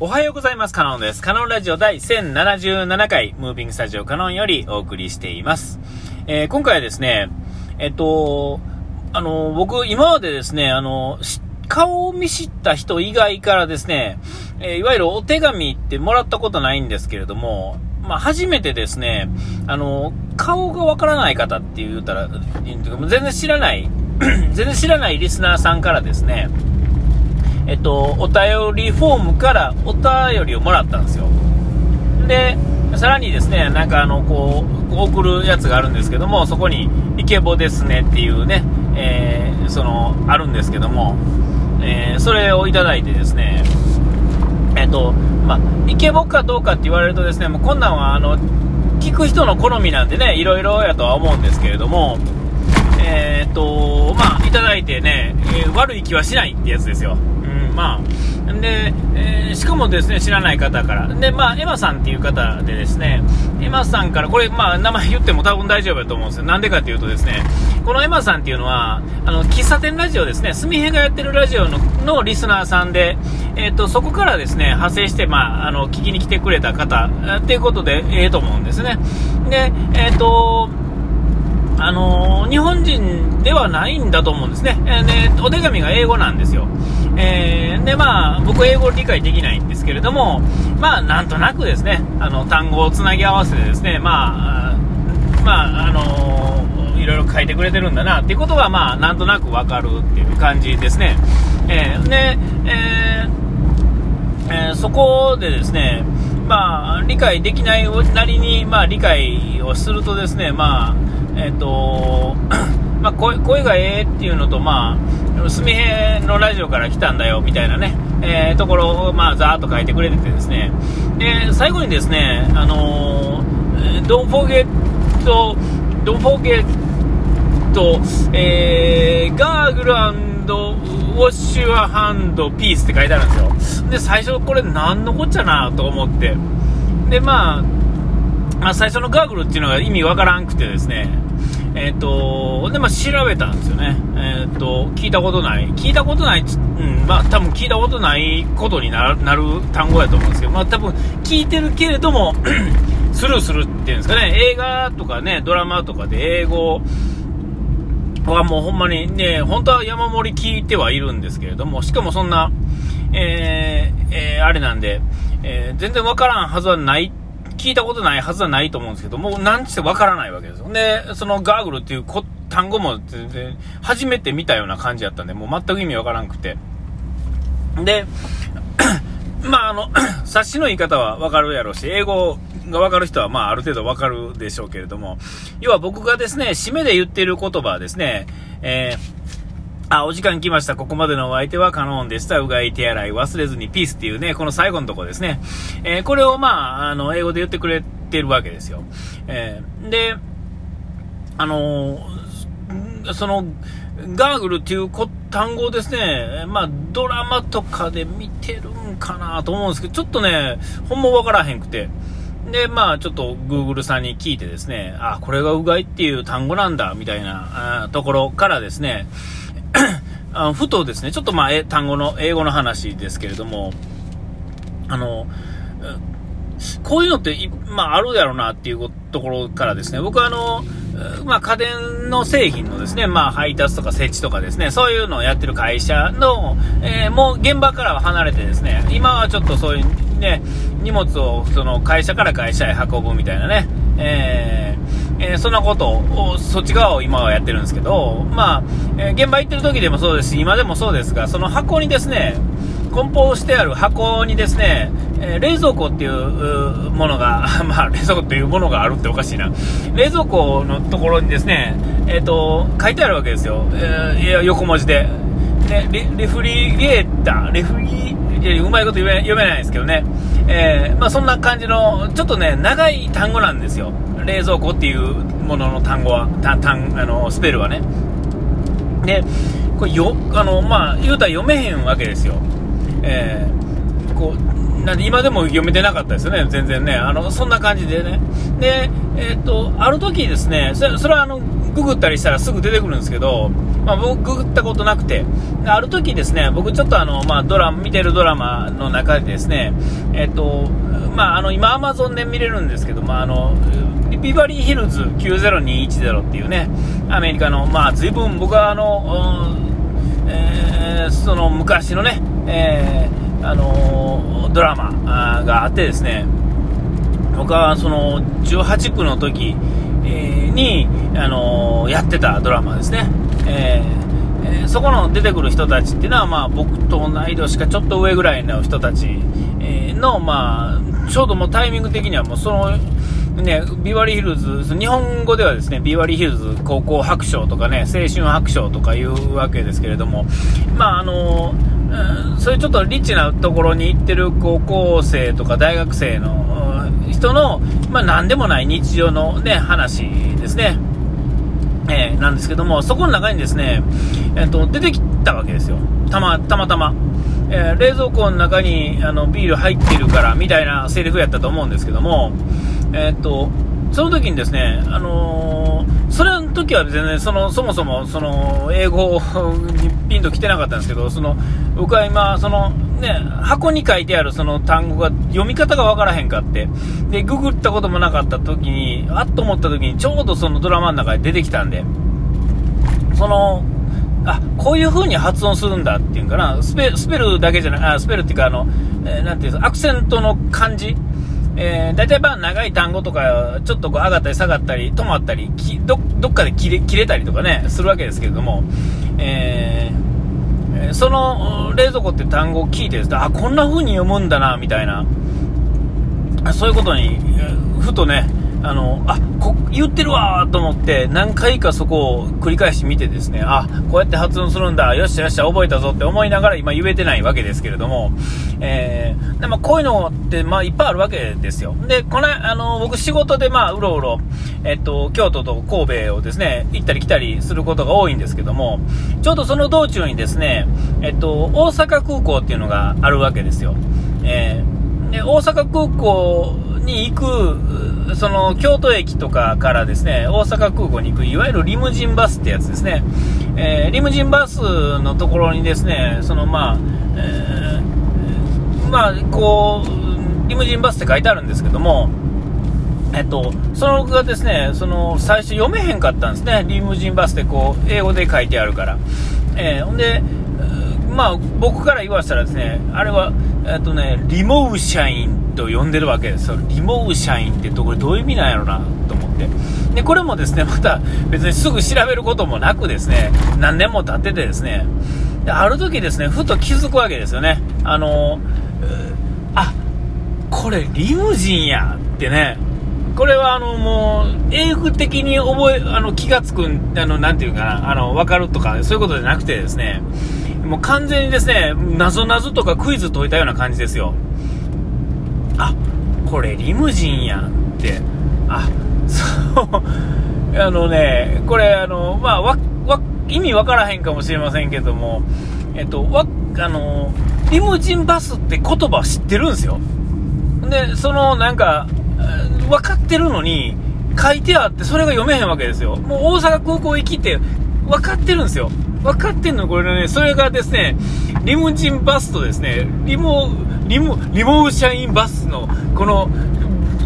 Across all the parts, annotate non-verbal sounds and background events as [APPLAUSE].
おはようございます。カノンです。カノンラジオ第1077回、ムービングスタジオカノンよりお送りしています。えー、今回はですね、えっと、あの、僕、今までですね、あの、顔を見知った人以外からですね、えー、いわゆるお手紙ってもらったことないんですけれども、まあ、初めてですね、あの、顔がわからない方って言ったら、全然知らない、[CLEARS THROAT] 全然知らないリスナーさんからですね、えっと、お便りフォームからお便りをもらったんですよ。で、さらにですね、なんかあの、こう、送るやつがあるんですけども、そこに、イケボですねっていうね、えー、その、あるんですけども、えー、それをいただいてですね、えっと、まあ、イケボかどうかって言われるとですね、もうこんなんは、あの、聞く人の好みなんでね、いろいろやとは思うんですけれども、えー、っと、まあ、いただいてね、えー、悪い気はしないってやつですよ。まあ、で、えー、しかもですね、知らない方から。で、まあ、エマさんっていう方でですね、エマさんから、これ、まあ、名前言っても多分大丈夫だと思うんですよ。なんでかっていうとですね、このエマさんっていうのは、あの、喫茶店ラジオですね、すみへがやってるラジオののリスナーさんで、えっ、ー、と、そこからですね、派生して、まあ、あの、聞きに来てくれた方、っていうことで、ええと思うんですね。で、えっ、と、あのー、日本人ではないんだと思うんですね。えー、で、お手紙が英語なんですよ。えー、で、まあ、僕英語理解できないんですけれども、まあ、なんとなくですね、あの、単語をつなぎ合わせてですね、まあ、まあ、あのー、いろいろ書いてくれてるんだなっていうことが、まあ、なんとなくわかるっていう感じですね。えー、で、えー、えー、そこでですね、まあ、理解できないなりに、まあ、理解をするとですね、まあ、えっ、ー、と、まあ、声声がええっていうのと、まあ、すみへのラジオから来たんだよみたいなね、えー、ところを、まあ、ざーっと書いてくれててですね、で、最後にですね、あのー、Don't forget, don't forget, えー、ガーグルウォッシュアハンドピースって書いてあるんですよ。で、最初これ何のこっちゃなと思って。で、まあ、まあ、最初のガーグルっていうのが意味わからんくてですね、えっ、ー、と、で、まあ、調べたんですよね。えっ、ー、と、聞いたことない。聞いたことない、うん、まあ、多分聞いたことないことになる単語やと思うんですけど、まあ、多分聞いてるけれども [CLEARS THROAT] スルーするっていうんですかね、映画とかね、ドラマとかで英語はもうほんまにね、本当は山盛り聞いてはいるんですけれども、しかもそんな、えー、えー、あれなんで、えー、全然わからんはずはない聞いたことないはずはないと思うんですけど、もうなんちてわからないわけですよ。で、そのガーグルっていう単語も全然初めて見たような感じだったんで、もう全く意味わからんくて。で、[COUGHS] まああの、[COUGHS] 察しの言い方はわかるやろうし、英語がわかる人はまあある程度わかるでしょうけれども、要は僕がですね、締めで言ってる言葉はですね、えーあ、お時間来ました。ここまでのお相手はカノンでした。うがい手洗い忘れずにピースっていうね、この最後のとこですね。えー、これをまあ、あの、英語で言ってくれてるわけですよ。えー、で、あのー、その、ガーグルっていう単語ですね、まあ、ドラマとかで見てるんかなと思うんですけど、ちょっとね、ほんまわからへんくて。で、まあ、ちょっと Google さんに聞いてですね、あ、これがうがいっていう単語なんだ、みたいなところからですね、あのふとですね、ちょっとまあ、単語の、英語の話ですけれども、あの、こういうのって、まあ、あるやろうなっていうところからですね、僕はあの、まあ、家電の製品のですね、まあ、配達とか設置とかですね、そういうのをやってる会社の、えー、もう現場からは離れてですね、今はちょっとそういうね、荷物をその会社から会社へ運ぶみたいなね、えー、えー、そんなことを、そっち側を今はやってるんですけど、まあ、えー、現場行ってる時でもそうですし、今でもそうですが、その箱にですね、梱包してある箱にですね、えー、冷蔵庫っていうものが、[LAUGHS] まあ、冷蔵庫っていうものがあるっておかしいな。冷蔵庫のところにですね、えっ、ー、と、書いてあるわけですよ。えー、横文字で。でレ、レフリゲーター、レフリうまいこと読め読めないですけどね。えー、まあそんな感じの、ちょっとね、長い単語なんですよ。冷蔵庫っていうものの単語は、た単あのスペルはね。で、これよ、あの、まあ、言うたら読めへんわけですよ。えー、こう、なんで今でも読めてなかったですよね、全然ね。あの、そんな感じでね。で、えー、っと、ある時ですね、それはあの、ググったりしたらすぐ出てくるんですけど、まあ、僕ググったことなくて、ある時ですね、僕ちょっとあの、まあ、ドラマ、見てるドラマの中でですね、えっと、まあ、あの、今アマゾンで見れるんですけど、まあ、あの、ビバリーヒルズ90210っていうね、アメリカの、まあ、随分僕はあの、えー、その昔のね、えー、あのドラマがあってですね、僕はその18区の時、に、あのやってたドラマですね。えー、そこの出てくる人たちっていうのは、まあ、僕と同い年かちょっと上ぐらいの人たちの、まあ、ちょうどもうタイミング的にはもうそのね、ビバリーヒルズ、日本語ではですね、ビバリーヒルズ高校白書とかね、青春白書とかいうわけですけれども、まああの、そういうちょっとリッチなところに行ってる高校生とか大学生の人の、まあ何でもない日常のね、話ですね。えー、なんですけども、そこの中にですね、えっ、ー、と、出てきたわけですよ。たま、たまたま。えー、冷蔵庫の中にあのビール入ってるからみたいなセリフやったと思うんですけども、えー、っと、その時にですね、あの、それの時は全然その、そもそもその英語にピンと来てなかったんですけど、その僕は今、そのね、箱に書いてあるその単語が読み方がわからへんかって、で、ググったこともなかった時に、あっと思った時にちょうどそのドラマの中で出てきたんで、その、あ、こういう風に発音するんだっていうんかな、スペスペルだけじゃない、あスペルっていうかあの、えー、なんていうアクセントの感じ。えー、大体まあ長い単語とか、ちょっとこう上がったり下がったり、止まったり、どっかで切れ切れたりとかね、するわけですけれども、その冷蔵庫って単語を聞いてですね、あ、こんな風に読むんだな、みたいな、そういうことに、ふとね、あの、あ、こ、言ってるわと思って、何回かそこを繰り返し見てですね、あ、こうやって発音するんだ、よっしゃよっしゃ、覚えたぞって思いながら今言えてないわけですけれども、えー、でまあ、こういうのって、まあ、いっぱいあるわけですよ。で、この、あの、僕仕事で、まあ、うろうろ、えっと、京都と神戸をですね、行ったり来たりすることが多いんですけども、ちょうどその道中にですね、えっと、大阪空港っていうのがあるわけですよ。えー、で、大阪空港に行く、その京都駅とかからですね、大阪空港に行く、いわゆるリムジンバスってやつですね。えー、リムジンバスのところにですね、そのまあ、えー、まあ、こう、リムジンバスって書いてあるんですけども、えっと、その僕がですね、その最初読めへんかったんですね、リムジンバスってこう、英語で書いてあるから。えー、ほんで、まあ、僕から言わせたらですね、あれは、えっとね、リモーシャインと呼んでるわけですよ。リモーシャインってどこれどういう意味なんやろなと思って。で、これもですね、また別にすぐ調べることもなくですね、何年も経っててですね、である時ですね、ふと気づくわけですよね。あの、あ、これリムジンやってね、これはあのもう、英語的に覚え、あの気がつくん、あの、なていうかな、あの、わかるとか、そういうことじゃなくてですね、もう完全にですね、なぞなぞとかクイズ解いたような感じですよ。あ、これリムジンやんって。あ、そう。あのね、これあの、まあ、わ、わ、意味わからへんかもしれませんけども、えっと、わ、あの、リムジンバスって言葉知ってるんですよ。で、そのなんか、分かってるのに、書いてあって、それが読めへんわけですよ。もう大阪空港行きって分かってるんですよ。分かってんのこれね、それがですね、リムジンバスとですね、リモ、リモ、リモーシャインバスの、この、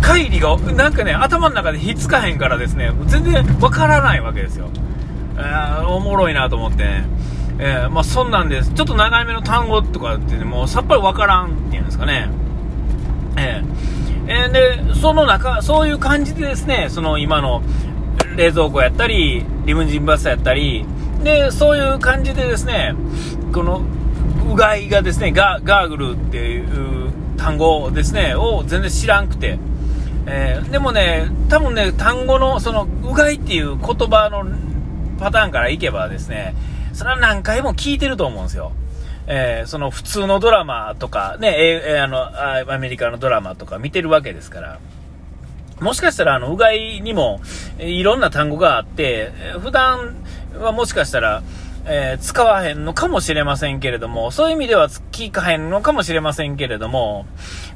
乖離が、なんかね、頭の中でひっつかへんからですね、全然分からないわけですよ。えー、おもろいなと思ってね。えー、まあそんなんです。ちょっと長いめの単語とかって、ね、もうさっぱり分からんっていうんですかね。えー、えー、で、その中、そういう感じでですね、その今の冷蔵庫やったり、リムジンバスやったり、で、そういう感じでですね、この、うがいがですね、ガガーグルっていう単語ですね、を全然知らんくて、えー、でもね、多分ね、単語の、その、うがいっていう言葉のパターンからいけばですね、それは何回も聞いてると思うんですよ。えー、その普通のドラマとか、ね、えー、あの、アメリカのドラマとか見てるわけですから。もしかしたら、あの、うがいにも、いろんな単語があって、普段はもしかしたら、えー、使わへんのかもしれませんけれども、そういう意味では聞かへんのかもしれませんけれども、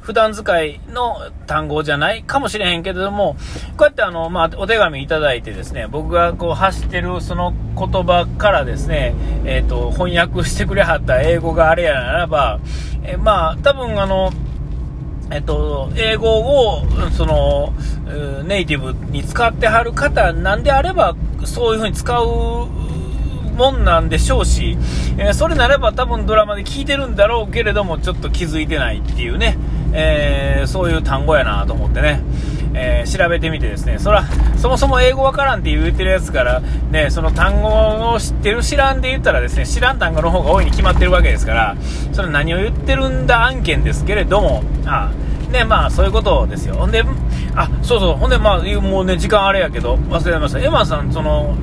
普段使いの単語じゃないかもしれへんけれども、こうやってあの、まあ、お手紙いただいてですね、僕がこう発してるその言葉からですね、えっ、ー、と、翻訳してくれはった英語があれやならば、えー、まあ、多分あの、えっと、英語を、その、ネイティブに使ってはる方なんであれば、そういう風に使うもんなんでしょうし、えー、それならば多分ドラマで聞いてるんだろうけれども、ちょっと気づいてないっていうね、えー、そういう単語やなと思ってね、えー、調べてみてですね、そら、そもそも英語わからんって言ってるやつから、ね、その単語を知ってる知らんで言ったらですね、知らん単語の方が多いに決まってるわけですから、それ何を言ってるんだ案件ですけれども、あね、まあ、そういうことですよ。ほんで、あ、そうそう、ほんで、まあ、もうね、時間あれやけど、忘れました。エマさん、その、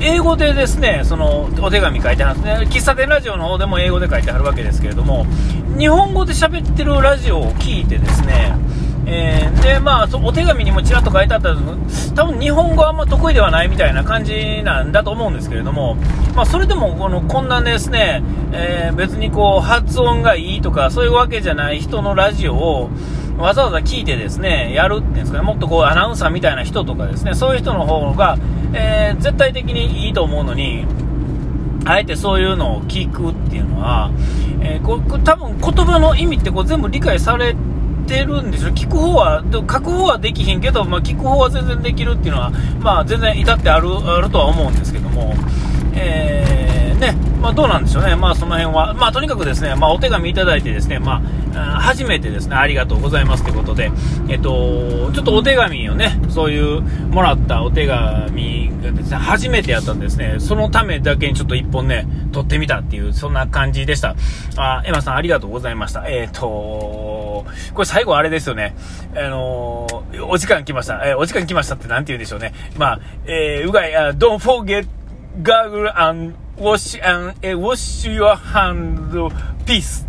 英語でですね、その、お手紙書いてあるんですね。喫茶店ラジオの方でも英語で書いてあるわけですけれども、日本語で喋ってるラジオを聞いてですね、えー、で、まあ、お手紙にもちらっと書いてあった多分日本語あんま得意ではないみたいな感じなんだと思うんですけれども、まあ、それでもこのこんなですね、えー、別にこう発音がいいとかそういうわけじゃない人のラジオをわざわざ聞いてですねやるっていうんですかねもっとこうアナウンサーみたいな人とかですねそういう人の方が、えー、絶対的にいいと思うのにあえてそういうのを聞くっていうのは、えー、こ多分言葉の意味ってこう全部理解されてるんですよ。聞く方は、書く方はできひんけど、まあ、聞く方は全然できるっていうのは、まあ、全然至ってある、あるとは思うんですけども、えー、まあ、どうなんでしょうね。まあ、その辺は。まあ、とにかくですね、まあ、お手紙いただいてですね、まあ、初めてですね、ありがとうございますということで、えっと、ちょっとお手紙をね、そういう、もらったお手紙がですね、初めてやったんですね、そのためだけにちょっと一本ね、撮ってみたっていう、そんな感じでした。あ、エマさんありがとうございました。えっ、と、これ最後あれですよね。あのー、お時間来ました。えー、お時間来ましたって何て言うんでしょうね。まあ、えー、うがい、uh, don't forget gargle and wash and、uh, eh, wash your hand peace